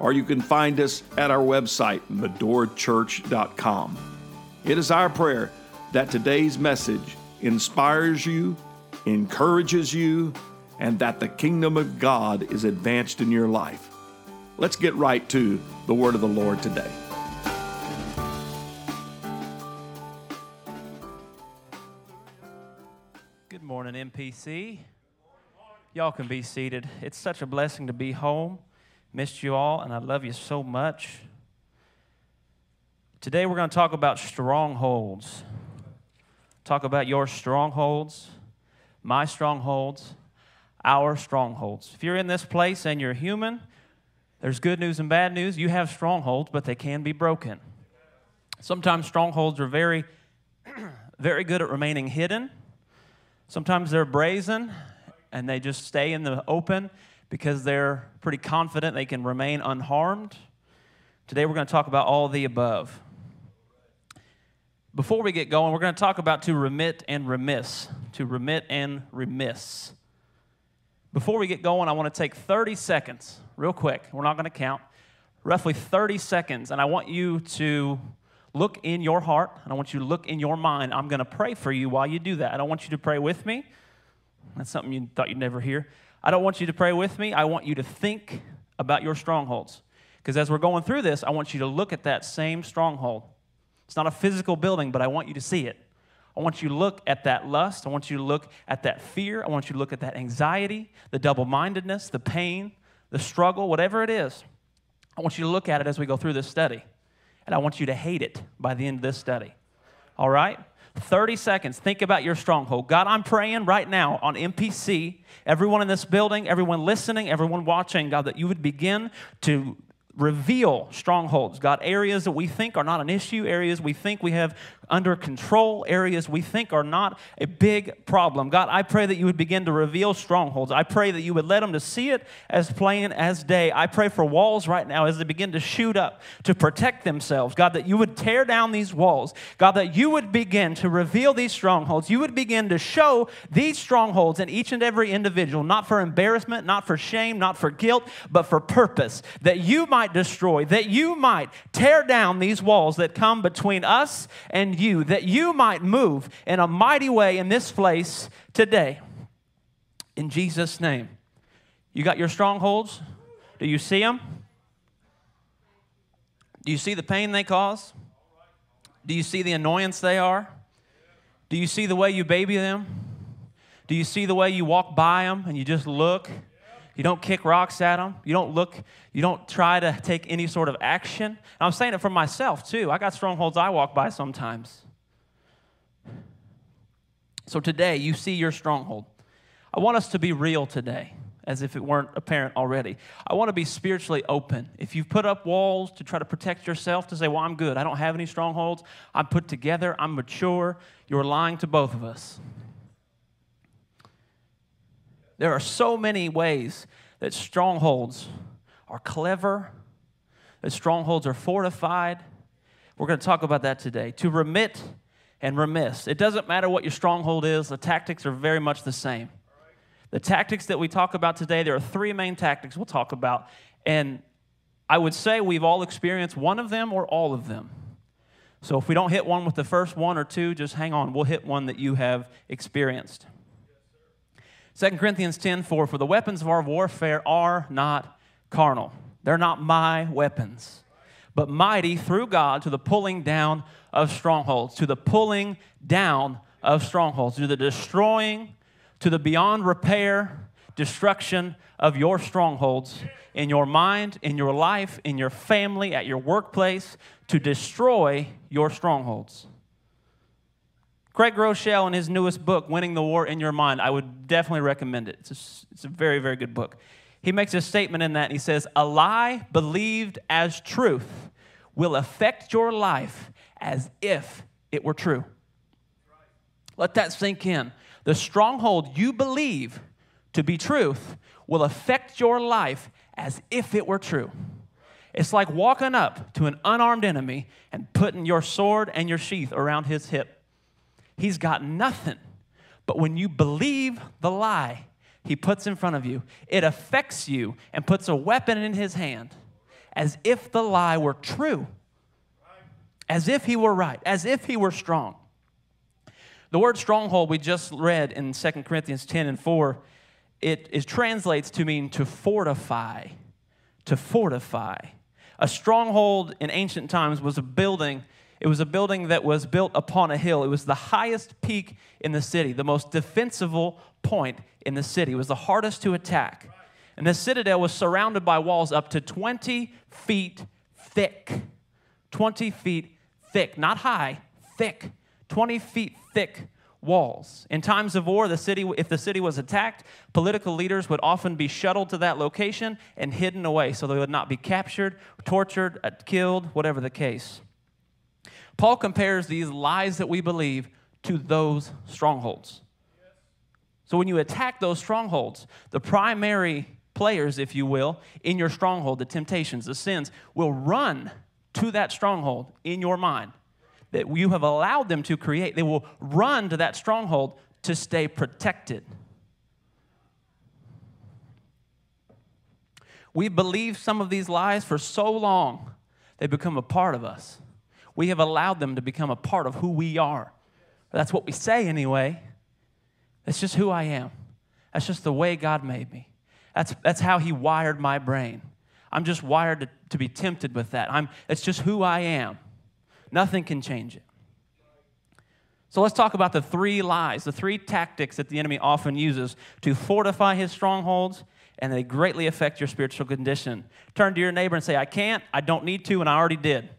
or you can find us at our website, medorachurch.com. It is our prayer that today's message inspires you, encourages you, and that the kingdom of God is advanced in your life. Let's get right to the word of the Lord today. Good morning, MPC. Y'all can be seated. It's such a blessing to be home. Missed you all, and I love you so much. Today, we're going to talk about strongholds. Talk about your strongholds, my strongholds, our strongholds. If you're in this place and you're human, there's good news and bad news. You have strongholds, but they can be broken. Sometimes strongholds are very, very good at remaining hidden. Sometimes they're brazen and they just stay in the open because they're pretty confident they can remain unharmed. Today we're going to talk about all the above. Before we get going, we're going to talk about to remit and remiss. To remit and remiss. Before we get going, I want to take 30 seconds, real quick. We're not going to count. Roughly 30 seconds, and I want you to look in your heart, and I want you to look in your mind. I'm going to pray for you while you do that. I don't want you to pray with me. That's something you thought you'd never hear. I don't want you to pray with me. I want you to think about your strongholds. Because as we're going through this, I want you to look at that same stronghold. It's not a physical building, but I want you to see it. I want you to look at that lust. I want you to look at that fear. I want you to look at that anxiety, the double mindedness, the pain, the struggle, whatever it is. I want you to look at it as we go through this study. And I want you to hate it by the end of this study. All right? 30 seconds. Think about your stronghold. God, I'm praying right now on MPC, everyone in this building, everyone listening, everyone watching, God, that you would begin to reveal strongholds, God, areas that we think are not an issue, areas we think we have under control, areas we think are not a big problem. God, I pray that you would begin to reveal strongholds. I pray that you would let them to see it as plain as day. I pray for walls right now as they begin to shoot up to protect themselves. God, that you would tear down these walls. God, that you would begin to reveal these strongholds. You would begin to show these strongholds in each and every individual, not for embarrassment, not for shame, not for guilt, but for purpose. That you might destroy, that you might tear down these walls that come between us and you, that you might move in a mighty way in this place today. In Jesus' name. You got your strongholds? Do you see them? Do you see the pain they cause? Do you see the annoyance they are? Do you see the way you baby them? Do you see the way you walk by them and you just look? You don't kick rocks at them. You don't look, you don't try to take any sort of action. And I'm saying it for myself too. I got strongholds I walk by sometimes. So today, you see your stronghold. I want us to be real today, as if it weren't apparent already. I want to be spiritually open. If you've put up walls to try to protect yourself, to say, well, I'm good, I don't have any strongholds, I'm put together, I'm mature, you're lying to both of us. There are so many ways that strongholds are clever, that strongholds are fortified. We're going to talk about that today. To remit and remiss. It doesn't matter what your stronghold is, the tactics are very much the same. The tactics that we talk about today, there are three main tactics we'll talk about. And I would say we've all experienced one of them or all of them. So if we don't hit one with the first one or two, just hang on. We'll hit one that you have experienced. 2 Corinthians 10 4 For the weapons of our warfare are not carnal, they're not my weapons, but mighty through God to the pulling down of strongholds, to the pulling down of strongholds, to the destroying, to the beyond repair destruction of your strongholds in your mind, in your life, in your family, at your workplace, to destroy your strongholds. Craig Groeschel, in his newest book, Winning the War in Your Mind, I would definitely recommend it. It's a, it's a very, very good book. He makes a statement in that, and he says, A lie believed as truth will affect your life as if it were true. Let that sink in. The stronghold you believe to be truth will affect your life as if it were true. It's like walking up to an unarmed enemy and putting your sword and your sheath around his hip. He's got nothing. But when you believe the lie he puts in front of you, it affects you and puts a weapon in his hand as if the lie were true, as if he were right, as if he were strong. The word stronghold we just read in 2 Corinthians 10 and 4, it is translates to mean to fortify, to fortify. A stronghold in ancient times was a building. It was a building that was built upon a hill. It was the highest peak in the city, the most defensible point in the city. It was the hardest to attack. And the citadel was surrounded by walls up to 20 feet thick. 20 feet thick, not high, thick. 20 feet thick walls. In times of war, the city, if the city was attacked, political leaders would often be shuttled to that location and hidden away so they would not be captured, tortured, uh, killed, whatever the case. Paul compares these lies that we believe to those strongholds. So when you attack those strongholds, the primary players, if you will, in your stronghold, the temptations, the sins, will run to that stronghold in your mind that you have allowed them to create. They will run to that stronghold to stay protected. We believe some of these lies for so long, they become a part of us. We have allowed them to become a part of who we are. That's what we say anyway. That's just who I am. That's just the way God made me. That's, that's how He wired my brain. I'm just wired to, to be tempted with that. I'm, it's just who I am. Nothing can change it. So let's talk about the three lies, the three tactics that the enemy often uses to fortify his strongholds, and they greatly affect your spiritual condition. Turn to your neighbor and say, I can't, I don't need to, and I already did.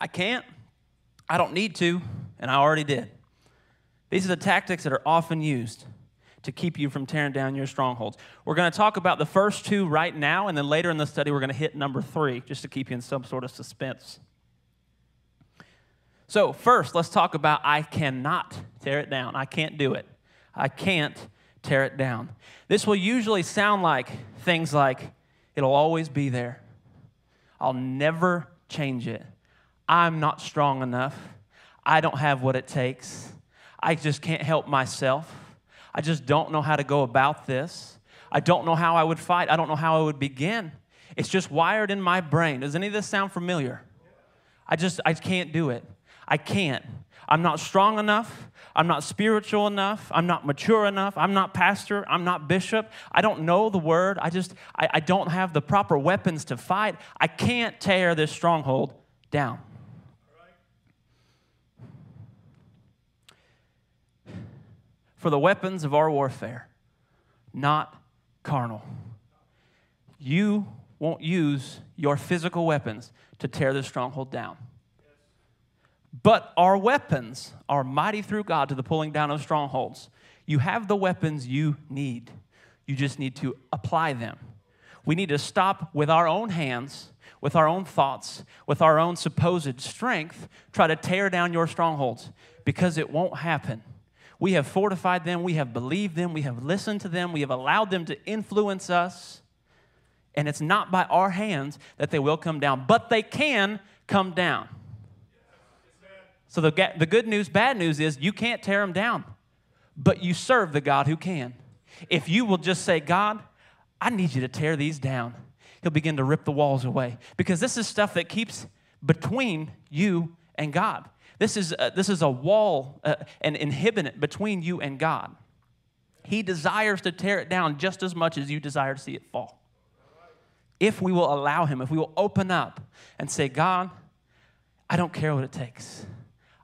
I can't, I don't need to, and I already did. These are the tactics that are often used to keep you from tearing down your strongholds. We're going to talk about the first two right now, and then later in the study, we're going to hit number three, just to keep you in some sort of suspense. So, first, let's talk about I cannot tear it down. I can't do it. I can't tear it down. This will usually sound like things like, it'll always be there. I'll never change it. I'm not strong enough. I don't have what it takes. I just can't help myself. I just don't know how to go about this. I don't know how I would fight. I don't know how I would begin. It's just wired in my brain. Does any of this sound familiar? I just, I can't do it. I can't. I'm not strong enough. I'm not spiritual enough. I'm not mature enough. I'm not pastor. I'm not bishop. I don't know the word. I just, I, I don't have the proper weapons to fight. I can't tear this stronghold down. For the weapons of our warfare, not carnal. You won't use your physical weapons to tear the stronghold down. But our weapons are mighty through God to the pulling down of strongholds. You have the weapons you need. You just need to apply them. We need to stop with our own hands, with our own thoughts, with our own supposed strength, try to tear down your strongholds because it won't happen. We have fortified them, we have believed them, we have listened to them, we have allowed them to influence us. And it's not by our hands that they will come down, but they can come down. So the, the good news, bad news is you can't tear them down, but you serve the God who can. If you will just say, God, I need you to tear these down, He'll begin to rip the walls away. Because this is stuff that keeps between you and God. This is a, this is a wall, uh, an inhibitant between you and God. He desires to tear it down just as much as you desire to see it fall. If we will allow Him, if we will open up and say, God, I don't care what it takes.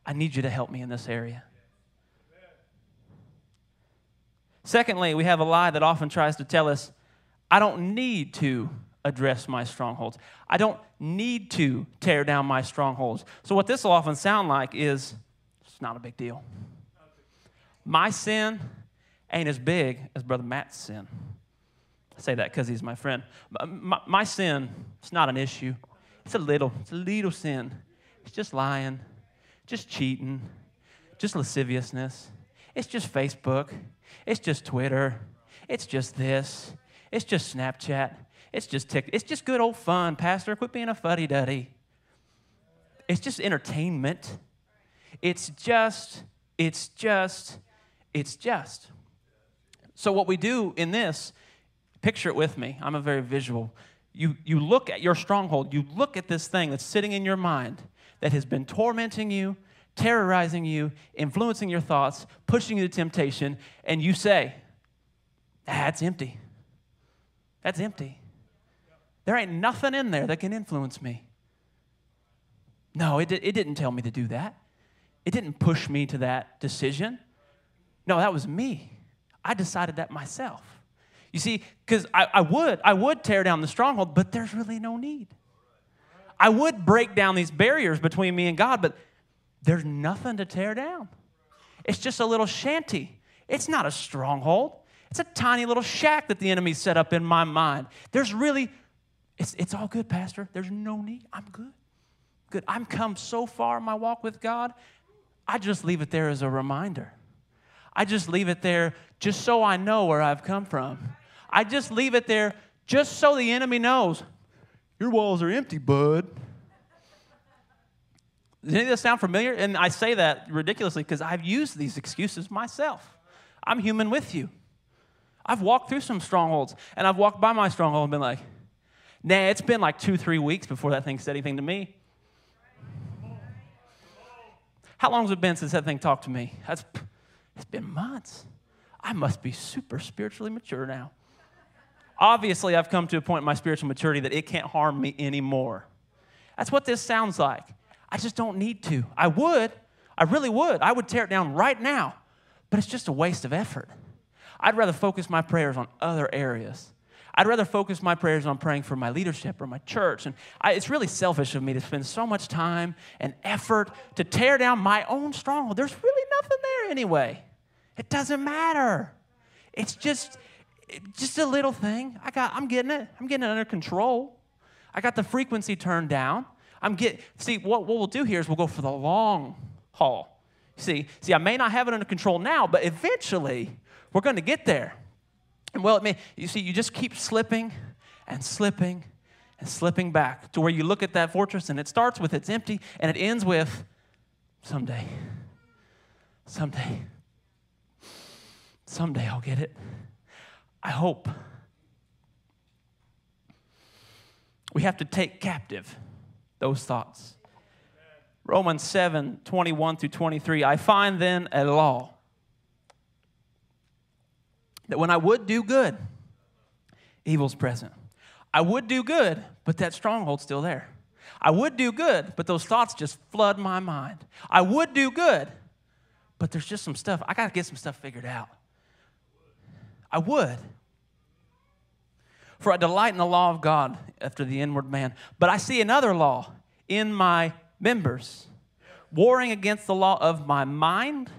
I need you to help me in this area. Secondly, we have a lie that often tries to tell us, I don't need to address my strongholds. I don't need to tear down my strongholds. So, what this will often sound like is it's not a big deal. My sin ain't as big as Brother Matt's sin. I say that because he's my friend. My, my sin, it's not an issue. It's a little, it's a little sin. It's just lying, just cheating, just lasciviousness. It's just Facebook. It's just Twitter. It's just this. It's just Snapchat. It's just tick. It's just good old fun, Pastor. Quit being a fuddy duddy. It's just entertainment. It's just, it's just, it's just. So, what we do in this, picture it with me. I'm a very visual. You, you look at your stronghold, you look at this thing that's sitting in your mind that has been tormenting you, terrorizing you, influencing your thoughts, pushing you to temptation, and you say, That's empty. That's empty. There ain't nothing in there that can influence me. No, it, it didn't tell me to do that. It didn't push me to that decision. No, that was me. I decided that myself. You see, because I, I would, I would tear down the stronghold, but there's really no need. I would break down these barriers between me and God, but there's nothing to tear down. It's just a little shanty. It's not a stronghold. It's a tiny little shack that the enemy set up in my mind. There's really, it's, it's all good, Pastor. There's no need. I'm good. Good. I'm come so far in my walk with God. I just leave it there as a reminder. I just leave it there just so I know where I've come from. I just leave it there just so the enemy knows your walls are empty, bud. Does any of this sound familiar? And I say that ridiculously because I've used these excuses myself. I'm human with you. I've walked through some strongholds and I've walked by my stronghold and been like, nah, it's been like two, three weeks before that thing said anything to me. How long has it been since that thing talked to me? That's, it's been months. I must be super spiritually mature now. Obviously, I've come to a point in my spiritual maturity that it can't harm me anymore. That's what this sounds like. I just don't need to. I would, I really would. I would tear it down right now, but it's just a waste of effort. I'd rather focus my prayers on other areas. I'd rather focus my prayers on praying for my leadership or my church. And I, it's really selfish of me to spend so much time and effort to tear down my own stronghold. There's really nothing there anyway. It doesn't matter. It's just, just a little thing. I got, I'm getting it. I'm getting it under control. I got the frequency turned down. I'm getting, see, what, what we'll do here is we'll go for the long haul. See, see, I may not have it under control now, but eventually we're going to get there. And well, it may, you see, you just keep slipping and slipping and slipping back to where you look at that fortress and it starts with it's empty and it ends with someday, someday, someday I'll get it. I hope. We have to take captive those thoughts. Romans 7 21 through 23. I find then a law that when I would do good, evil's present. I would do good, but that stronghold's still there. I would do good, but those thoughts just flood my mind. I would do good, but there's just some stuff. I got to get some stuff figured out. I would. For I delight in the law of God after the inward man. But I see another law in my members, warring against the law of my mind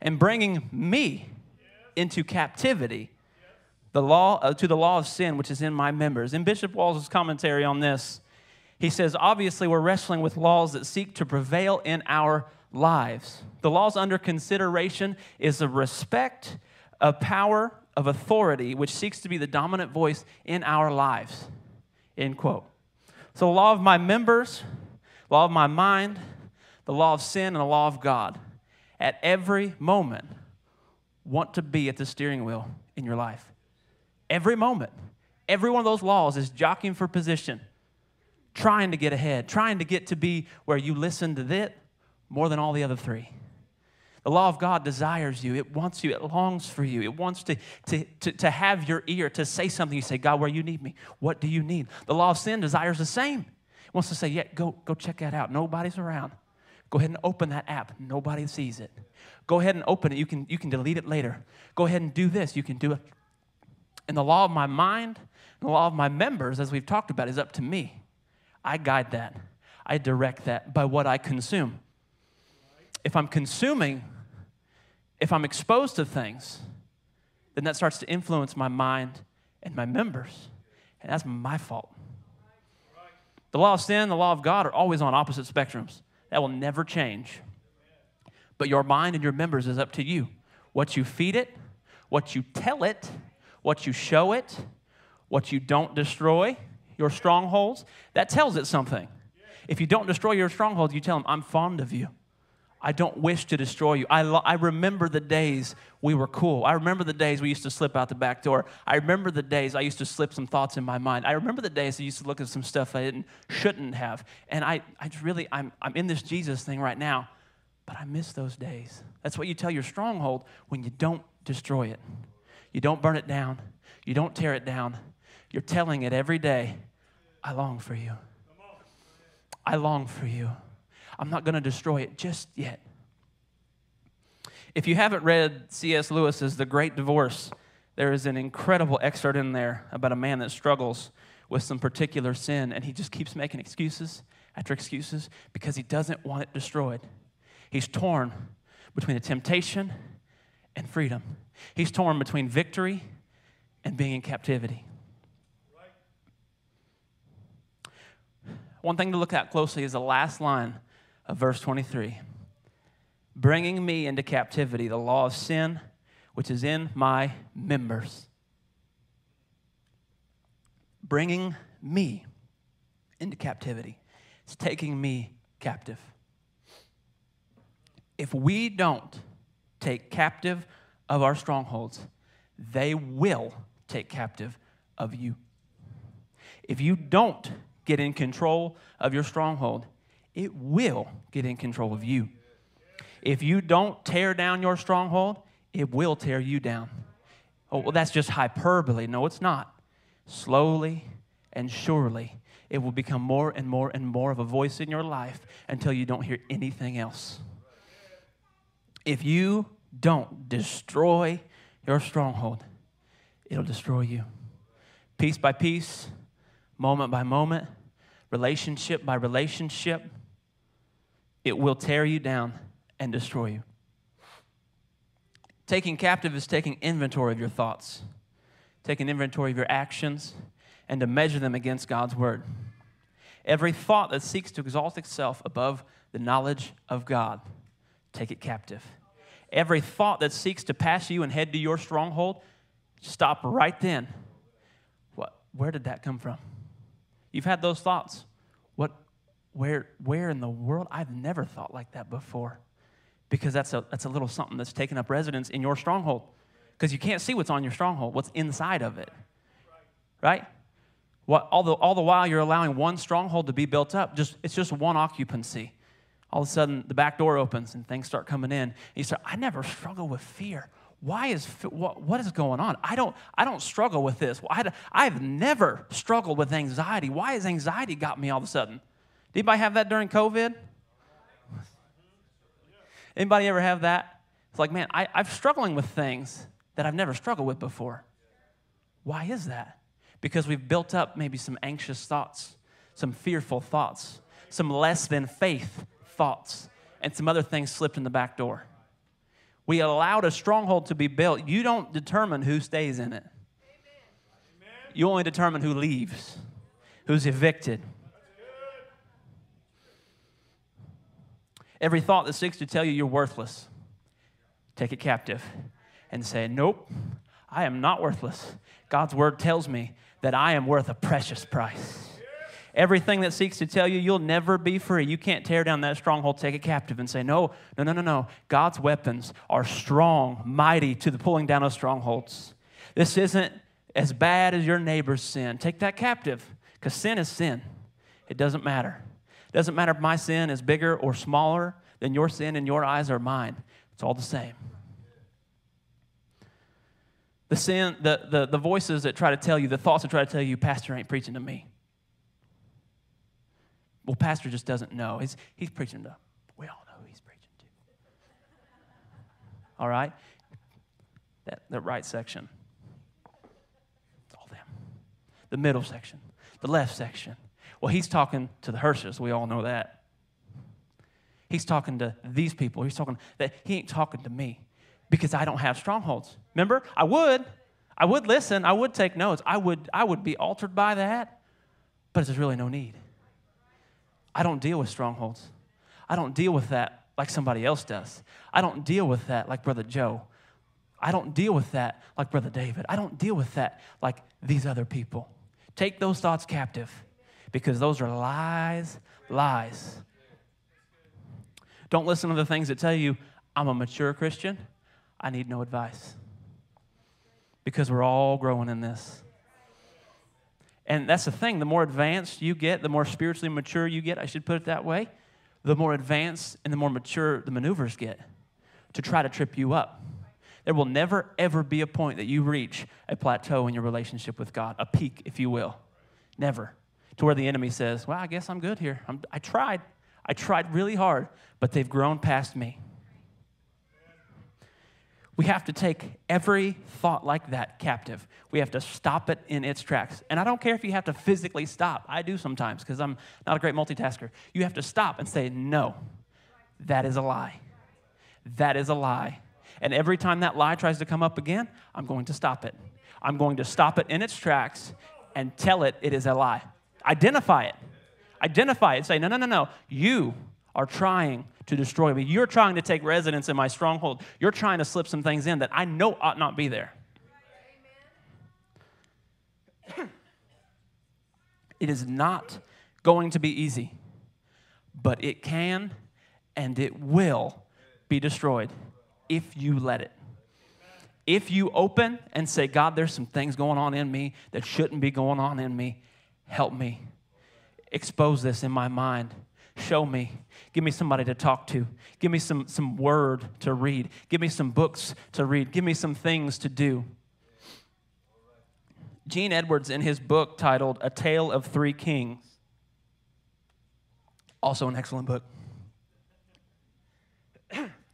and bringing me into captivity the law uh, to the law of sin which is in my members. In Bishop Walls' commentary on this, he says, obviously we're wrestling with laws that seek to prevail in our lives. The laws under consideration is a respect, a power, of authority which seeks to be the dominant voice in our lives. End quote. So the law of my members, law of my mind, the law of sin, and the law of God. At every moment, want to be at the steering wheel in your life. Every moment. Every one of those laws is jockeying for position, trying to get ahead, trying to get to be where you listen to it more than all the other three. The law of God desires you. It wants you. It longs for you. It wants to, to, to, to, have your ear, to say something. You say, God, where you need me? What do you need? The law of sin desires the same. It wants to say, yeah, go, go check that out. Nobody's around. Go ahead and open that app. Nobody sees it. Go ahead and open it. You can, you can delete it later. Go ahead and do this. You can do it. And the law of my mind and the law of my members, as we've talked about, is up to me. I guide that. I direct that by what I consume. If I'm consuming, if I'm exposed to things, then that starts to influence my mind and my members. And that's my fault. The law of sin the law of God are always on opposite spectrums. That will never change. But your mind and your members is up to you. What you feed it, what you tell it, what you show it, what you don't destroy, your strongholds, that tells it something. If you don't destroy your strongholds, you tell them, I'm fond of you. I don't wish to destroy you. I, lo- I remember the days we were cool. I remember the days we used to slip out the back door. I remember the days I used to slip some thoughts in my mind. I remember the days I used to look at some stuff I didn't, shouldn't have. And I, I just really, I'm, I'm in this Jesus thing right now, but I miss those days. That's what you tell your stronghold when you don't destroy it. You don't burn it down. You don't tear it down. You're telling it every day, I long for you. I long for you. I'm not going to destroy it just yet. If you haven't read C.S. Lewis's The Great Divorce, there is an incredible excerpt in there about a man that struggles with some particular sin, and he just keeps making excuses after excuses because he doesn't want it destroyed. He's torn between the temptation and freedom, he's torn between victory and being in captivity. One thing to look at closely is the last line of verse 23 bringing me into captivity, the law of sin which is in my members. Bringing me into captivity. It's taking me captive. If we don't take captive of our strongholds, they will take captive of you. If you don't get in control of your stronghold, it will get in control of you. If you don't tear down your stronghold, it will tear you down. Oh, well, that's just hyperbole. No, it's not. Slowly and surely, it will become more and more and more of a voice in your life until you don't hear anything else. If you don't destroy your stronghold, it'll destroy you. Piece by piece, moment by moment, relationship by relationship, it will tear you down and destroy you. Taking captive is taking inventory of your thoughts, taking inventory of your actions, and to measure them against God's word. Every thought that seeks to exalt itself above the knowledge of God, take it captive. Every thought that seeks to pass you and head to your stronghold, stop right then. What, where did that come from? You've had those thoughts. What, where, where in the world? I've never thought like that before. Because that's a, that's a little something that's taken up residence in your stronghold. Because you can't see what's on your stronghold, what's inside of it. Right? What, all, the, all the while you're allowing one stronghold to be built up, just, it's just one occupancy. All of a sudden, the back door opens and things start coming in. And you I never struggle with fear. Why is what, what is going on? I don't I don't struggle with this. I, I've never struggled with anxiety. Why has anxiety got me all of a sudden? Did anybody have that during COVID? Anybody ever have that? It's like, man, I, I'm struggling with things that I've never struggled with before. Why is that? Because we've built up maybe some anxious thoughts, some fearful thoughts, some less than faith thoughts, and some other things slipped in the back door. We allowed a stronghold to be built. You don't determine who stays in it. You only determine who leaves, who's evicted. Every thought that seeks to tell you you're worthless, take it captive and say, Nope, I am not worthless. God's word tells me that I am worth a precious price. Everything that seeks to tell you you'll never be free, you can't tear down that stronghold, take it captive, and say, No, no, no, no, no. God's weapons are strong, mighty to the pulling down of strongholds. This isn't as bad as your neighbor's sin. Take that captive, because sin is sin. It doesn't matter. It doesn't matter if my sin is bigger or smaller than your sin in your eyes or mine. It's all the same. The sin, the, the, the voices that try to tell you, the thoughts that try to tell you, Pastor ain't preaching to me. Well, pastor just doesn't know. He's, he's preaching to, we all know who he's preaching to. All right? That, that right section. It's all them. The middle section. The left section. Well, he's talking to the hearses. We all know that. He's talking to these people. He's talking that he ain't talking to me because I don't have strongholds. Remember? I would. I would listen, I would take notes, I would, I would be altered by that, but there's really no need. I don't deal with strongholds. I don't deal with that like somebody else does. I don't deal with that like Brother Joe. I don't deal with that like Brother David. I don't deal with that like these other people. Take those thoughts captive because those are lies, lies. Don't listen to the things that tell you, I'm a mature Christian. I need no advice. Because we're all growing in this. And that's the thing. The more advanced you get, the more spiritually mature you get, I should put it that way, the more advanced and the more mature the maneuvers get to try to trip you up. There will never, ever be a point that you reach a plateau in your relationship with God, a peak, if you will. Never. To where the enemy says, Well, I guess I'm good here. I'm, I tried. I tried really hard, but they've grown past me. We have to take every thought like that captive. We have to stop it in its tracks. And I don't care if you have to physically stop. I do sometimes because I'm not a great multitasker. You have to stop and say, No, that is a lie. That is a lie. And every time that lie tries to come up again, I'm going to stop it. I'm going to stop it in its tracks and tell it it is a lie. Identify it. Identify it. Say, No, no, no, no. You are trying to destroy me. You're trying to take residence in my stronghold. You're trying to slip some things in that I know ought not be there. it is not going to be easy, but it can and it will be destroyed if you let it. If you open and say, God, there's some things going on in me that shouldn't be going on in me, help me. Expose this in my mind Show me. Give me somebody to talk to. Give me some, some word to read. Give me some books to read. Give me some things to do. Gene Edwards, in his book titled A Tale of Three Kings, also an excellent book,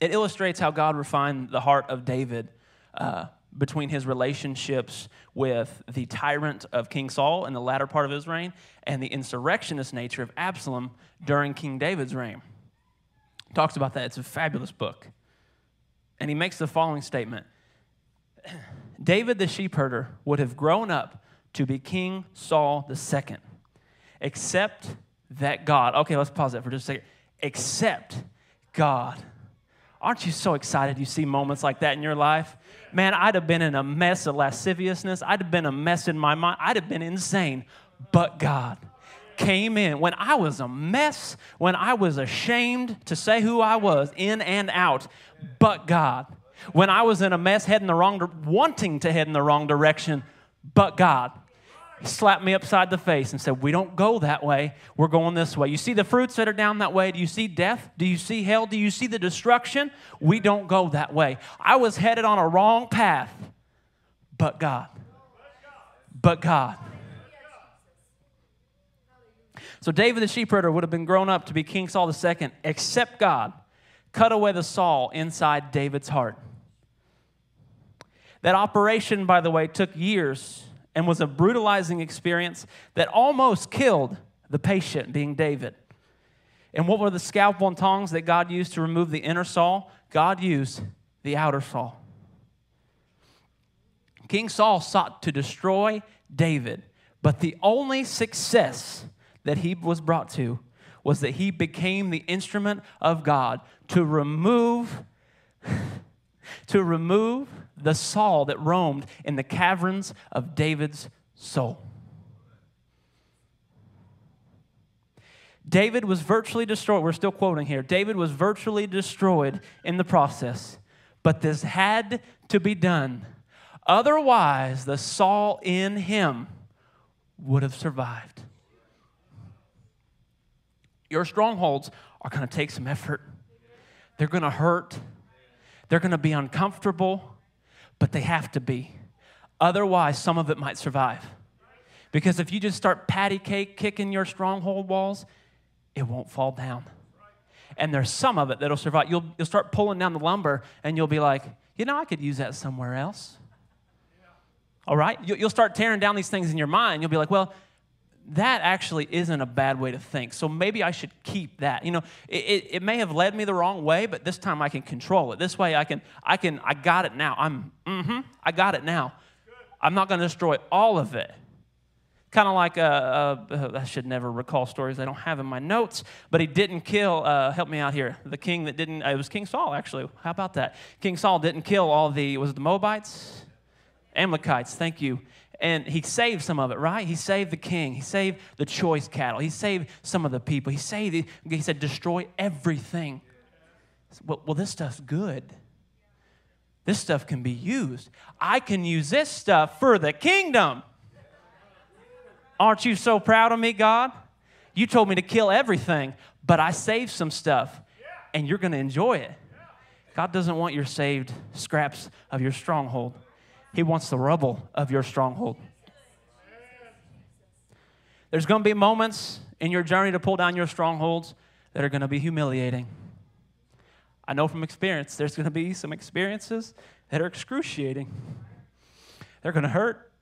it illustrates how God refined the heart of David uh, between his relationships with the tyrant of King Saul in the latter part of his reign and the insurrectionist nature of Absalom during King David's reign. Talks about that. It's a fabulous book. And he makes the following statement David the sheepherder would have grown up to be King Saul II, except that God, okay, let's pause that for just a second, except God. Aren't you so excited you see moments like that in your life? man, I'd have been in a mess of lasciviousness. I'd have been a mess in my mind. I'd have been insane. But God came in when I was a mess, when I was ashamed to say who I was in and out. But God. When I was in a mess, heading the wrong, wanting to head in the wrong direction. But God slapped me upside the face and said, We don't go that way. We're going this way. You see the fruits that are down that way? Do you see death? Do you see hell? Do you see the destruction? We don't go that way. I was headed on a wrong path, but God. But God. So David the sheepherder would have been grown up to be King Saul II, except God cut away the Saul inside David's heart. That operation, by the way, took years and was a brutalizing experience that almost killed the patient, being David. And what were the scalpel and tongs that God used to remove the inner Saul? God used the outer Saul. King Saul sought to destroy David, but the only success that he was brought to was that he became the instrument of God to remove to remove the Saul that roamed in the caverns of David's soul. David was virtually destroyed. We're still quoting here. David was virtually destroyed in the process, but this had to be done. Otherwise, the Saul in him would have survived. Your strongholds are going to take some effort, they're going to hurt, they're going to be uncomfortable, but they have to be. Otherwise, some of it might survive. Because if you just start patty cake kicking your stronghold walls, it won't fall down. And there's some of it that'll survive. You'll, you'll start pulling down the lumber and you'll be like, you know, I could use that somewhere else. All right? You'll start tearing down these things in your mind. You'll be like, well, that actually isn't a bad way to think. So maybe I should keep that. You know, it, it, may have led me the wrong way, but this time I can control it. This way I can, I can, I got it now. I'm, mm-hmm, I got it now. I'm not going to destroy all of it. Kind of like, uh, uh, I should never recall stories I don't have in my notes, but he didn't kill, uh, help me out here, the king that didn't, it was King Saul actually. How about that? King Saul didn't kill all the, was it the Moabites? Amalekites, thank you. And he saved some of it, right? He saved the king. He saved the choice cattle. He saved some of the people. He saved, he said, destroy everything. Well, well, this stuff's good. This stuff can be used. I can use this stuff for the kingdom. Aren't you so proud of me, God? You told me to kill everything, but I saved some stuff, and you're going to enjoy it. God doesn't want your saved scraps of your stronghold, He wants the rubble of your stronghold. There's going to be moments in your journey to pull down your strongholds that are going to be humiliating. I know from experience, there's going to be some experiences that are excruciating. They're going to hurt.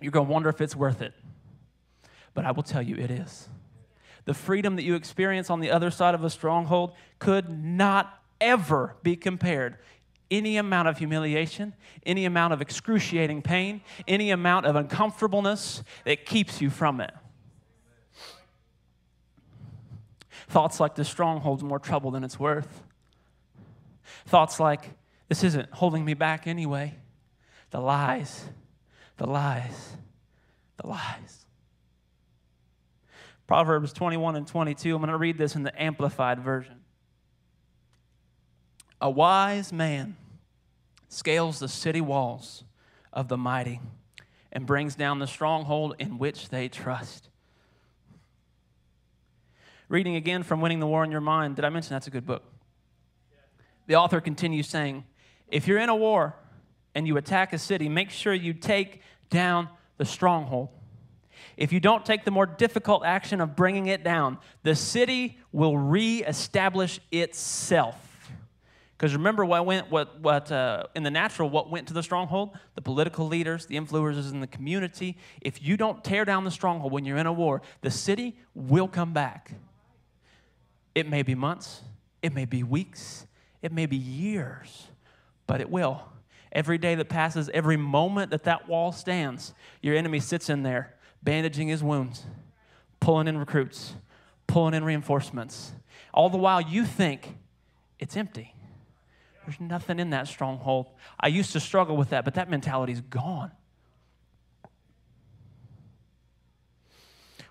You're going to wonder if it's worth it but I will tell you it is. The freedom that you experience on the other side of a stronghold could not ever be compared. Any amount of humiliation, any amount of excruciating pain, any amount of uncomfortableness that keeps you from it. Thoughts like this stronghold's more trouble than it's worth. Thoughts like, this isn't holding me back anyway. The lies, the lies, the lies. Proverbs 21 and 22. I'm going to read this in the Amplified Version. A wise man scales the city walls of the mighty and brings down the stronghold in which they trust. Reading again from Winning the War in Your Mind, did I mention that's a good book? The author continues saying, If you're in a war and you attack a city, make sure you take down the stronghold. If you don't take the more difficult action of bringing it down, the city will reestablish itself. Because remember what went, what, what uh, in the natural, what went to the stronghold? The political leaders, the influencers in the community. If you don't tear down the stronghold when you're in a war, the city will come back. It may be months, it may be weeks, it may be years, but it will. Every day that passes, every moment that that wall stands, your enemy sits in there bandaging his wounds, pulling in recruits, pulling in reinforcements. All the while you think it's empty. There's nothing in that stronghold. I used to struggle with that, but that mentality is gone.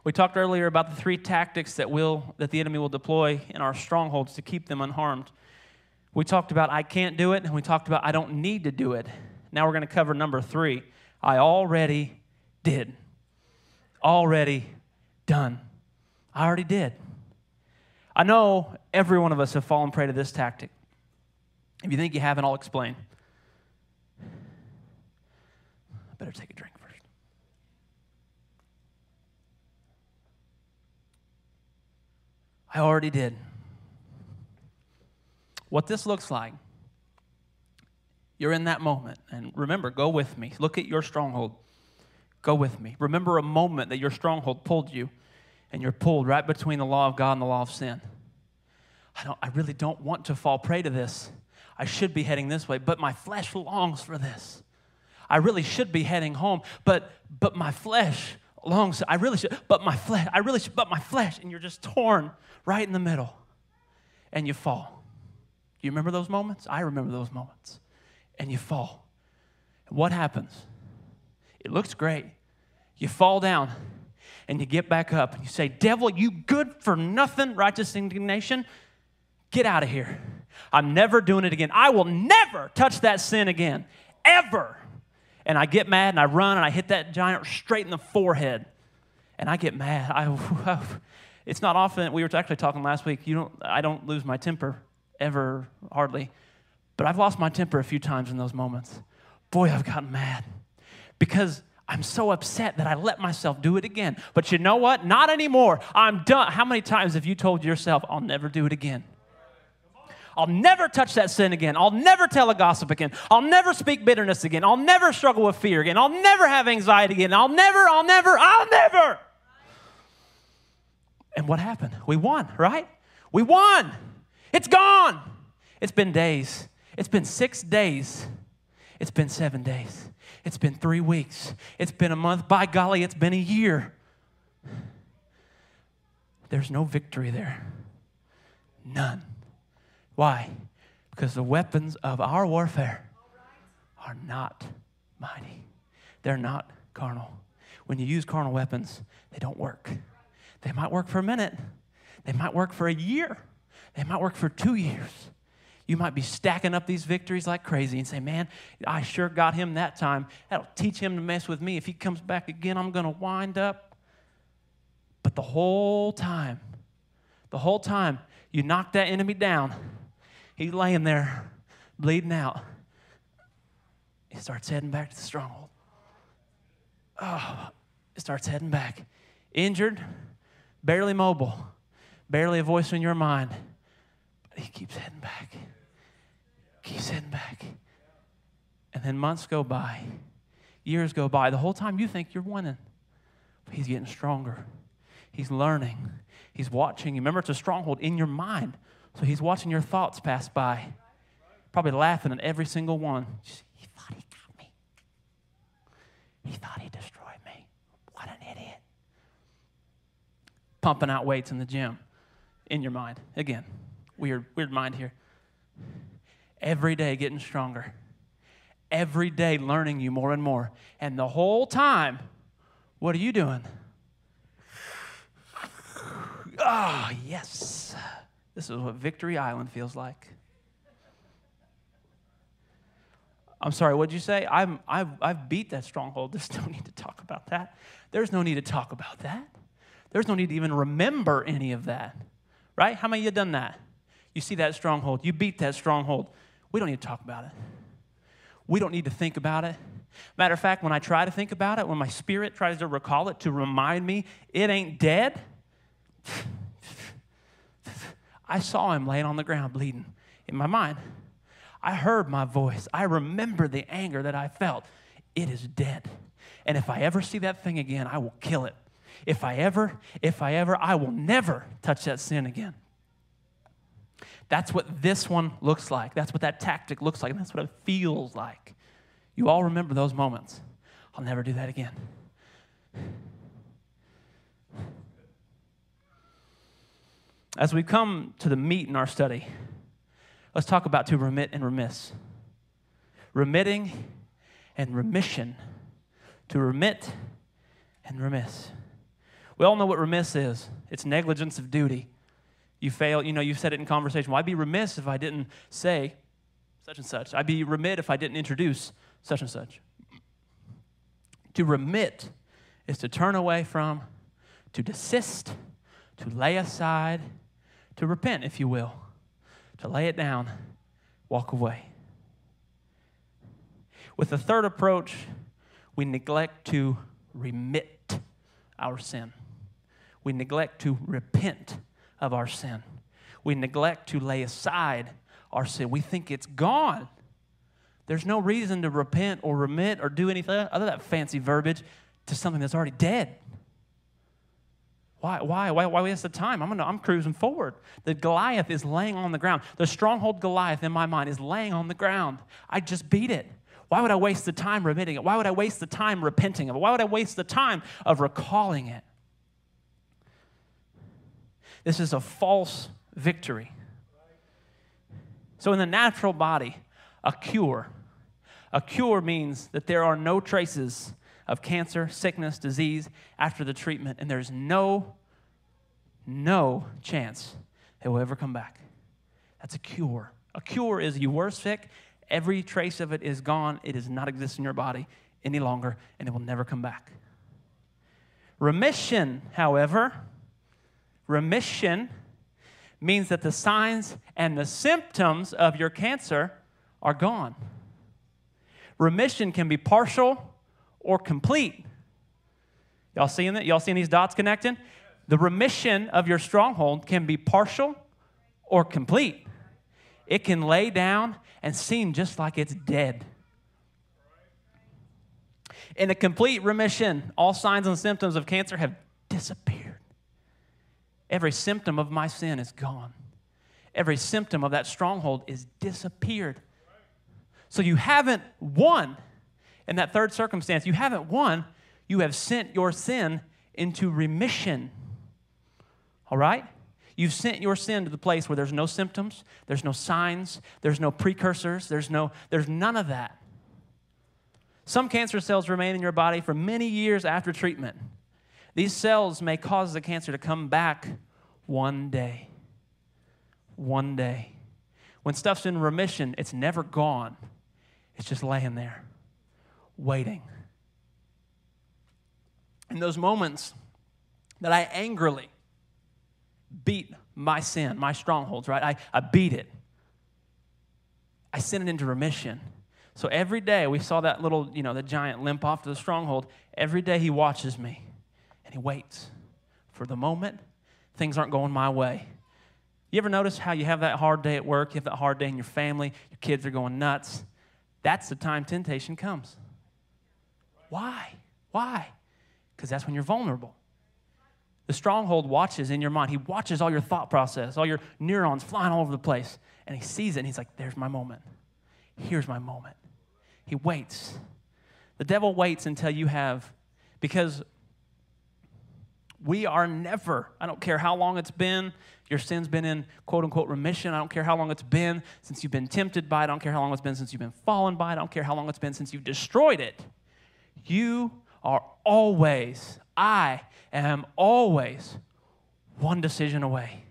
We talked earlier about the three tactics that will that the enemy will deploy in our strongholds to keep them unharmed. We talked about I can't do it, and we talked about I don't need to do it. Now we're going to cover number three. I already did already done. I already did. I know every one of us have fallen prey to this tactic. If you think you haven't, I'll explain. I better take a drink first. I already did. What this looks like, you're in that moment. And remember, go with me. Look at your stronghold. Go with me. Remember a moment that your stronghold pulled you, and you're pulled right between the law of God and the law of sin. I, don't, I really don't want to fall prey to this. I should be heading this way, but my flesh longs for this. I really should be heading home, but but my flesh longs. I really should, but my flesh. I really should, but my flesh. And you're just torn right in the middle, and you fall. Do you remember those moments? I remember those moments, and you fall. what happens? It looks great. You fall down and you get back up and you say, Devil, you good for nothing, righteous indignation, get out of here. I'm never doing it again. I will never touch that sin again, ever. And I get mad and I run and I hit that giant straight in the forehead. And I get mad. I, it's not often, we were actually talking last week, you don't, I don't lose my temper ever, hardly. But I've lost my temper a few times in those moments. Boy, I've gotten mad because I'm so upset that I let myself do it again. But you know what? Not anymore. I'm done. How many times have you told yourself, I'll never do it again? I'll never touch that sin again. I'll never tell a gossip again. I'll never speak bitterness again. I'll never struggle with fear again. I'll never have anxiety again. I'll never, I'll never, I'll never. And what happened? We won, right? We won. It's gone. It's been days. It's been six days It's been seven days. It's been three weeks. It's been a month. By golly, it's been a year. There's no victory there. None. Why? Because the weapons of our warfare are not mighty, they're not carnal. When you use carnal weapons, they don't work. They might work for a minute, they might work for a year, they might work for two years. You might be stacking up these victories like crazy and say, Man, I sure got him that time. That'll teach him to mess with me. If he comes back again, I'm going to wind up. But the whole time, the whole time, you knock that enemy down. He's laying there, bleeding out. He starts heading back to the stronghold. Oh, he starts heading back. Injured, barely mobile, barely a voice in your mind. But he keeps heading back, keeps heading back. And then months go by, years go by. The whole time you think you're winning, but he's getting stronger. He's learning. He's watching. Remember, it's a stronghold in your mind. So he's watching your thoughts pass by, probably laughing at every single one. He thought he got me. He thought he destroyed me. What an idiot. Pumping out weights in the gym in your mind. Again, weird, weird mind here. Every day getting stronger. Every day learning you more and more. And the whole time, what are you doing? Ah, oh, yes. This is what Victory Island feels like. I'm sorry, what'd you say? I'm, I've, I've beat that stronghold. There's no need to talk about that. There's no need to talk about that. There's no need to even remember any of that. Right? How many of you done that? You see that stronghold. You beat that stronghold. We don't need to talk about it. We don't need to think about it. Matter of fact, when I try to think about it, when my spirit tries to recall it to remind me it ain't dead, I saw him laying on the ground bleeding in my mind. I heard my voice. I remember the anger that I felt. It is dead. And if I ever see that thing again, I will kill it. If I ever, if I ever, I will never touch that sin again. That's what this one looks like. That's what that tactic looks like. And that's what it feels like. You all remember those moments. I'll never do that again. As we come to the meat in our study, let's talk about to remit and remiss. Remitting and remission. To remit and remiss. We all know what remiss is it's negligence of duty. You fail, you know, you've said it in conversation. Well, I'd be remiss if I didn't say such and such. I'd be remit if I didn't introduce such and such. To remit is to turn away from, to desist, to lay aside, to repent, if you will, to lay it down, walk away. With the third approach, we neglect to remit our sin. We neglect to repent of our sin. We neglect to lay aside our sin. We think it's gone. There's no reason to repent or remit or do anything other than that fancy verbiage to something that's already dead. Why, why, why, why waste the time? I'm, gonna, I'm cruising forward. The Goliath is laying on the ground. The stronghold Goliath in my mind is laying on the ground. I just beat it. Why would I waste the time remitting it? Why would I waste the time repenting of it? Why would I waste the time of recalling it? This is a false victory. So, in the natural body, a cure. A cure means that there are no traces of cancer, sickness, disease after the treatment, and there's no, no chance it will ever come back. That's a cure. A cure is you were sick, every trace of it is gone, it does not exist in your body any longer, and it will never come back. Remission, however, remission means that the signs and the symptoms of your cancer are gone. Remission can be partial or complete. Y'all seeing that? Y'all seeing these dots connecting? The remission of your stronghold can be partial or complete. It can lay down and seem just like it's dead. In a complete remission, all signs and symptoms of cancer have disappeared. Every symptom of my sin is gone. Every symptom of that stronghold is disappeared. So you haven't won in that third circumstance. You haven't won. You have sent your sin into remission. All right? You've sent your sin to the place where there's no symptoms, there's no signs, there's no precursors, there's no there's none of that. Some cancer cells remain in your body for many years after treatment. These cells may cause the cancer to come back one day. One day. When stuff's in remission, it's never gone. It's just laying there, waiting. In those moments that I angrily beat my sin, my strongholds, right? I, I beat it. I sent it into remission. So every day we saw that little, you know, the giant limp off to the stronghold. Every day he watches me and he waits for the moment things aren't going my way. You ever notice how you have that hard day at work, you have that hard day in your family, your kids are going nuts? That's the time temptation comes. Why? Why? Because that's when you're vulnerable. The stronghold watches in your mind. He watches all your thought process, all your neurons flying all over the place. And he sees it and he's like, there's my moment. Here's my moment. He waits. The devil waits until you have, because we are never, I don't care how long it's been, your sin's been in quote unquote remission. I don't care how long it's been since you've been tempted by it. I don't care how long it's been since you've been fallen by it. I don't care how long it's been since you've destroyed it. You are always, I am always one decision away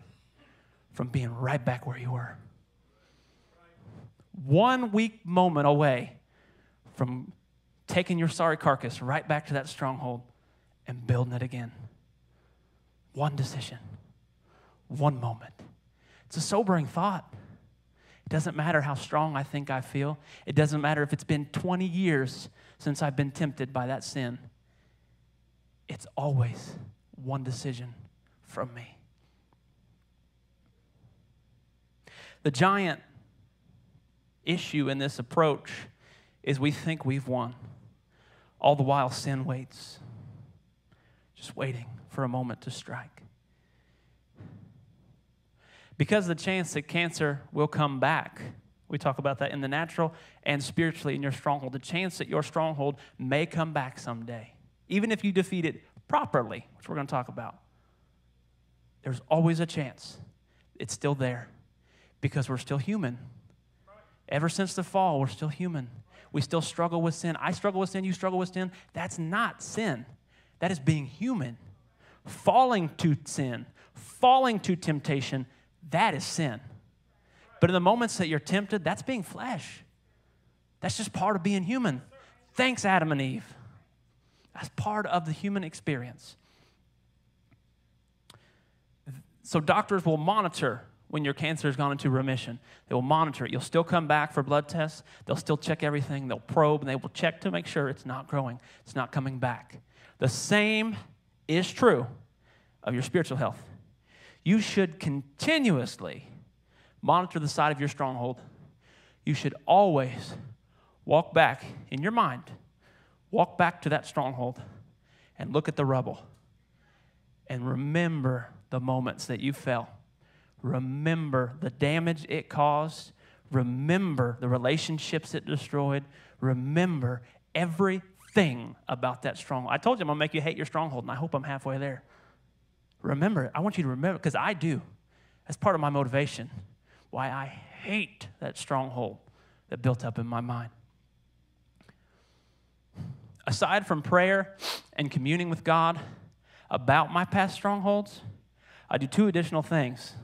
from being right back where you were. One weak moment away from taking your sorry carcass right back to that stronghold and building it again. One decision, one moment. It's a sobering thought. It doesn't matter how strong I think I feel. It doesn't matter if it's been 20 years since I've been tempted by that sin. It's always one decision from me. The giant issue in this approach is we think we've won. All the while, sin waits, just waiting for a moment to strike. Because the chance that cancer will come back, we talk about that in the natural and spiritually in your stronghold. The chance that your stronghold may come back someday, even if you defeat it properly, which we're going to talk about. There's always a chance. It's still there because we're still human. Ever since the fall, we're still human. We still struggle with sin. I struggle with sin, you struggle with sin. That's not sin, that is being human. Falling to sin, falling to temptation, that is sin. But in the moments that you're tempted, that's being flesh. That's just part of being human. Thanks, Adam and Eve. That's part of the human experience. So, doctors will monitor when your cancer has gone into remission. They will monitor it. You'll still come back for blood tests. They'll still check everything. They'll probe and they will check to make sure it's not growing, it's not coming back. The same is true of your spiritual health. You should continuously monitor the side of your stronghold. You should always walk back in your mind, walk back to that stronghold and look at the rubble and remember the moments that you fell. Remember the damage it caused. Remember the relationships it destroyed. Remember everything about that stronghold. I told you I'm going to make you hate your stronghold, and I hope I'm halfway there. Remember it. I want you to remember because I do. That's part of my motivation. Why I hate that stronghold that built up in my mind. Aside from prayer and communing with God about my past strongholds, I do two additional things.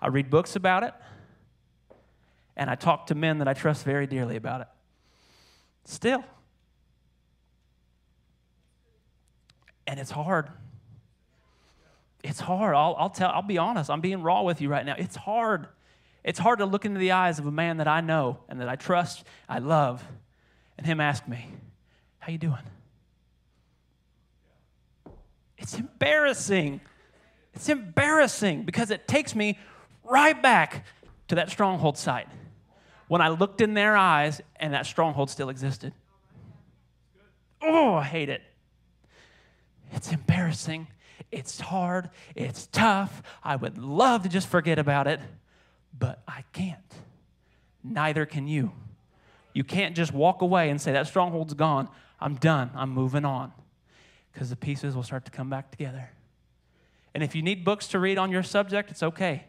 I read books about it, and I talk to men that I trust very dearly about it. Still. And it's hard. It's hard. I'll, I'll tell, I'll be honest. I'm being raw with you right now. It's hard. It's hard to look into the eyes of a man that I know and that I trust, I love, and him ask me, How you doing? It's embarrassing. It's embarrassing because it takes me right back to that stronghold site when I looked in their eyes and that stronghold still existed. Oh, I hate it. It's embarrassing. It's hard. It's tough. I would love to just forget about it, but I can't neither can you. You can't just walk away and say, That stronghold's gone. I'm done. I'm moving on. Because the pieces will start to come back together. And if you need books to read on your subject, it's okay.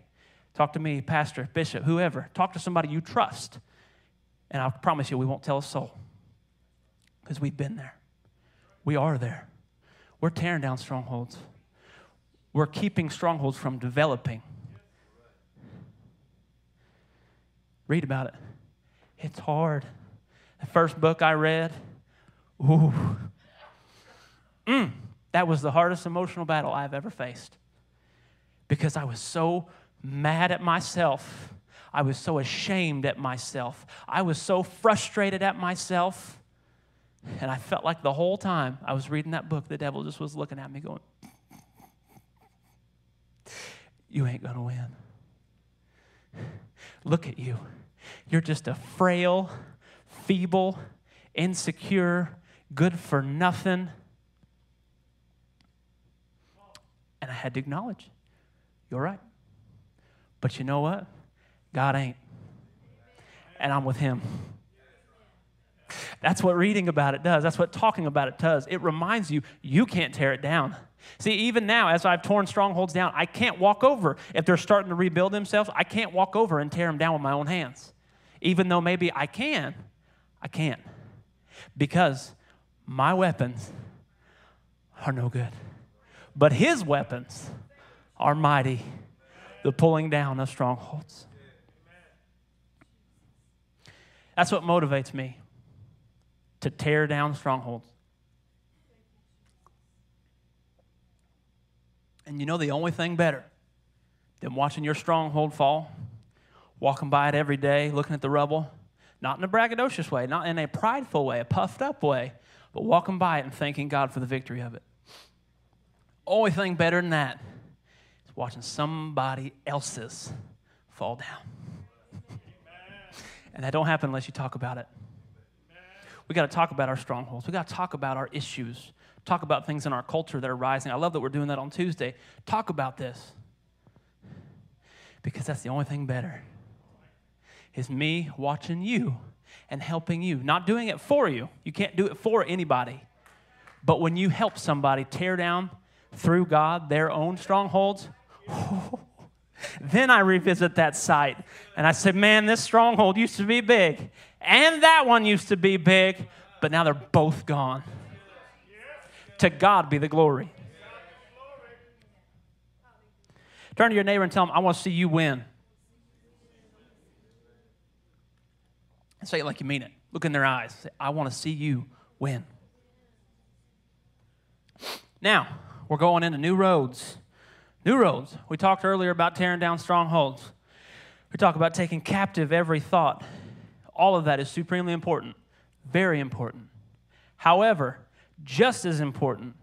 Talk to me, pastor, bishop, whoever. Talk to somebody you trust. And I promise you, we won't tell a soul because we've been there. We are there. We're tearing down strongholds, we're keeping strongholds from developing. Read about it. It's hard. The first book I read, ooh, mm, that was the hardest emotional battle I've ever faced because I was so mad at myself. I was so ashamed at myself. I was so frustrated at myself. And I felt like the whole time I was reading that book, the devil just was looking at me going, You ain't going to win. Look at you. You're just a frail, feeble, insecure, good for nothing. And I had to acknowledge, You're right. But you know what? God ain't. And I'm with Him. That's what reading about it does. That's what talking about it does. It reminds you, you can't tear it down. See, even now, as I've torn strongholds down, I can't walk over. If they're starting to rebuild themselves, I can't walk over and tear them down with my own hands. Even though maybe I can, I can't. Because my weapons are no good. But his weapons are mighty, the pulling down of strongholds. That's what motivates me to tear down strongholds. And you know the only thing better than watching your stronghold fall, walking by it every day, looking at the rubble, not in a braggadocious way, not in a prideful way, a puffed up way, but walking by it and thanking God for the victory of it. Only thing better than that is watching somebody else's fall down. and that don't happen unless you talk about it. We got to talk about our strongholds. We got to talk about our issues. Talk about things in our culture that are rising. I love that we're doing that on Tuesday. Talk about this. Because that's the only thing better. Is me watching you and helping you. Not doing it for you. You can't do it for anybody. But when you help somebody tear down through God their own strongholds, then I revisit that site and I say, man, this stronghold used to be big and that one used to be big, but now they're both gone. To God be the glory. Turn to your neighbor and tell him, I want to see you win. Say it like you mean it. Look in their eyes. Say, I want to see you win. Now, we're going into new roads. New roads. We talked earlier about tearing down strongholds. We talk about taking captive every thought all of that is supremely important, very important. However, just as important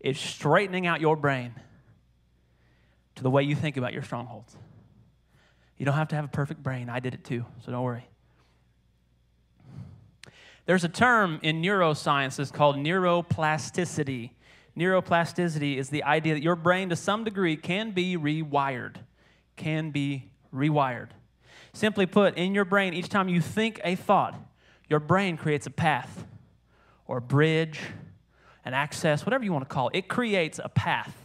is straightening out your brain to the way you think about your strongholds. You don't have to have a perfect brain. I did it too, so don't worry. There's a term in neuroscience that's called neuroplasticity. Neuroplasticity is the idea that your brain, to some degree, can be rewired. Can be rewired. Simply put, in your brain, each time you think a thought, your brain creates a path or a bridge, an access, whatever you want to call it. It creates a path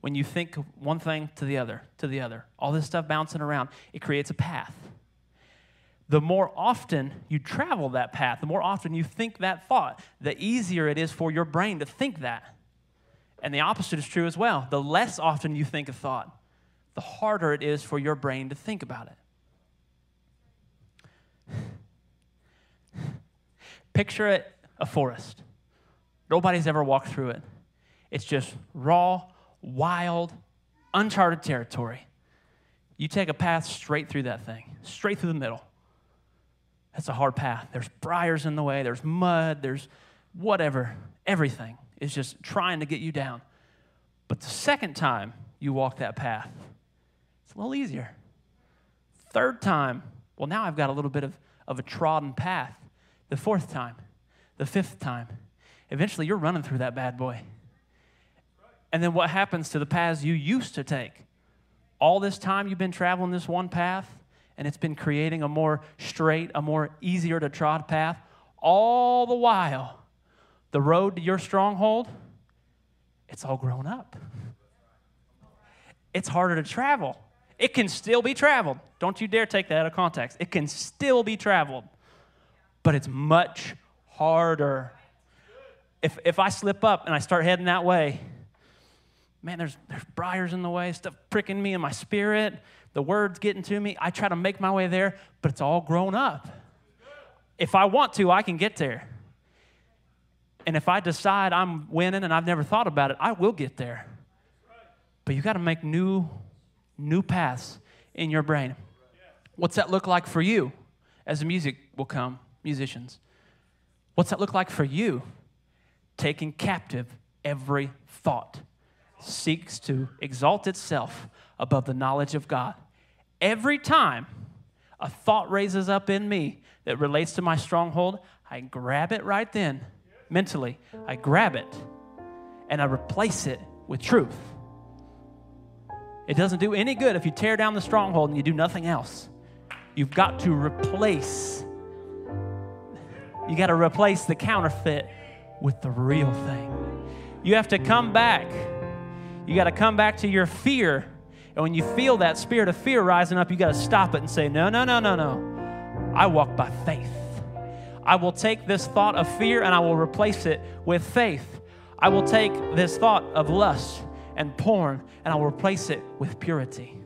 when you think one thing to the other, to the other. All this stuff bouncing around, it creates a path. The more often you travel that path, the more often you think that thought, the easier it is for your brain to think that. And the opposite is true as well. The less often you think a thought, the harder it is for your brain to think about it. Picture it a forest. Nobody's ever walked through it. It's just raw, wild, uncharted territory. You take a path straight through that thing, straight through the middle. That's a hard path. There's briars in the way, there's mud, there's whatever. Everything is just trying to get you down. But the second time you walk that path, it's a little easier. Third time, well, now I've got a little bit of, of a trodden path. The fourth time, the fifth time, eventually you're running through that bad boy. And then what happens to the paths you used to take? All this time you've been traveling this one path, and it's been creating a more straight, a more easier to trod path. All the while, the road to your stronghold, it's all grown up. It's harder to travel. It can still be traveled. Don't you dare take that out of context. It can still be traveled, but it's much harder. If, if I slip up and I start heading that way, man, there's, there's briars in the way, stuff pricking me in my spirit, the words getting to me. I try to make my way there, but it's all grown up. If I want to, I can get there. And if I decide I'm winning and I've never thought about it, I will get there. But you got to make new, new paths in your brain. What's that look like for you as the music will come, musicians? What's that look like for you? Taking captive every thought seeks to exalt itself above the knowledge of God. Every time a thought raises up in me that relates to my stronghold, I grab it right then, mentally. I grab it and I replace it with truth. It doesn't do any good if you tear down the stronghold and you do nothing else. You've got to replace. You got to replace the counterfeit with the real thing. You have to come back you got to come back to your fear. And when you feel that spirit of fear rising up, you got to stop it and say, No, no, no, no, no. I walk by faith. I will take this thought of fear and I will replace it with faith. I will take this thought of lust and porn and I'll replace it with purity.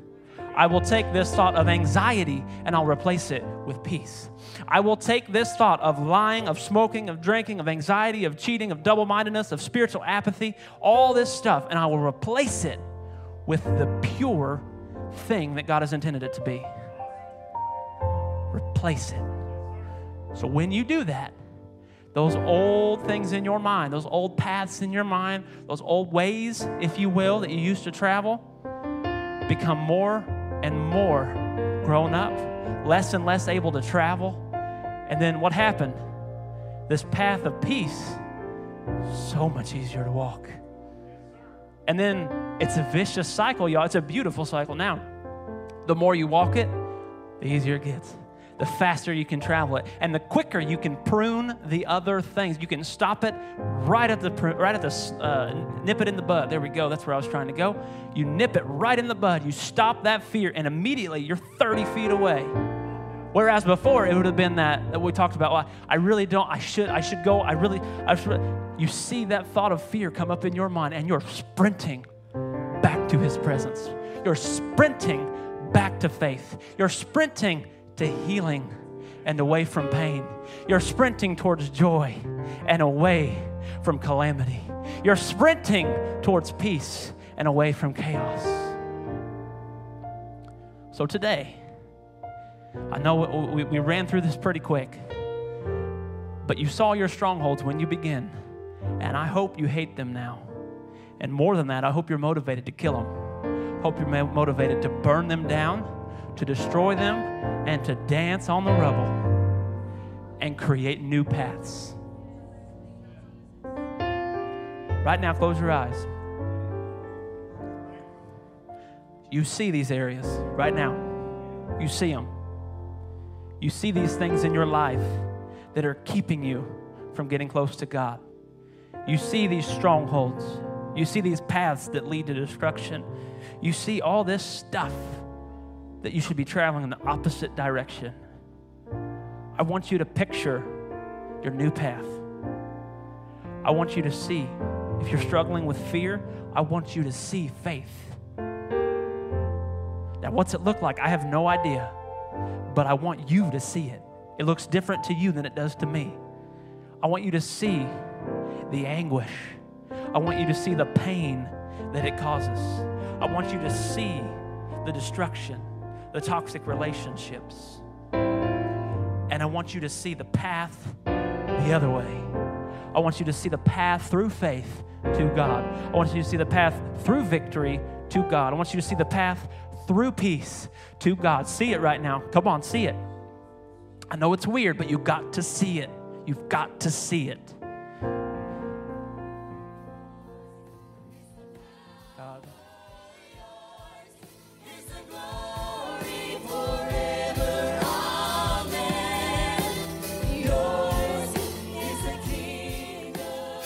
I will take this thought of anxiety and I'll replace it with peace. I will take this thought of lying, of smoking, of drinking, of anxiety, of cheating, of double mindedness, of spiritual apathy, all this stuff, and I will replace it with the pure thing that God has intended it to be. Replace it. So when you do that, those old things in your mind, those old paths in your mind, those old ways, if you will, that you used to travel, become more and more grown up, less and less able to travel, and then what happened? This path of peace, so much easier to walk. And then it's a vicious cycle, y'all. It's a beautiful cycle. Now, the more you walk it, the easier it gets. The faster you can travel it, and the quicker you can prune the other things. You can stop it right at the right at the uh, nip it in the bud. There we go. That's where I was trying to go. You nip it right in the bud. You stop that fear, and immediately you're 30 feet away Whereas before, it would have been that, that we talked about, well, I really don't, I should, I should go, I really, I should. You see that thought of fear come up in your mind and you're sprinting back to his presence. You're sprinting back to faith. You're sprinting to healing and away from pain. You're sprinting towards joy and away from calamity. You're sprinting towards peace and away from chaos. So today, I know we, we ran through this pretty quick, but you saw your strongholds when you begin, and I hope you hate them now. And more than that, I hope you're motivated to kill them. Hope you're motivated to burn them down, to destroy them, and to dance on the rubble and create new paths. Right now, close your eyes. You see these areas right now. You see them. You see these things in your life that are keeping you from getting close to God. You see these strongholds. You see these paths that lead to destruction. You see all this stuff that you should be traveling in the opposite direction. I want you to picture your new path. I want you to see, if you're struggling with fear, I want you to see faith. Now, what's it look like? I have no idea but I want you to see it. It looks different to you than it does to me. I want you to see the anguish. I want you to see the pain that it causes. I want you to see the destruction, the toxic relationships. And I want you to see the path the other way. I want you to see the path through faith to God. I want you to see the path through victory to God. I want you to see the path through peace to God. See it right now. Come on, see it. I know it's weird, but you've got to see it. You've got to see it.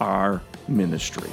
our ministry.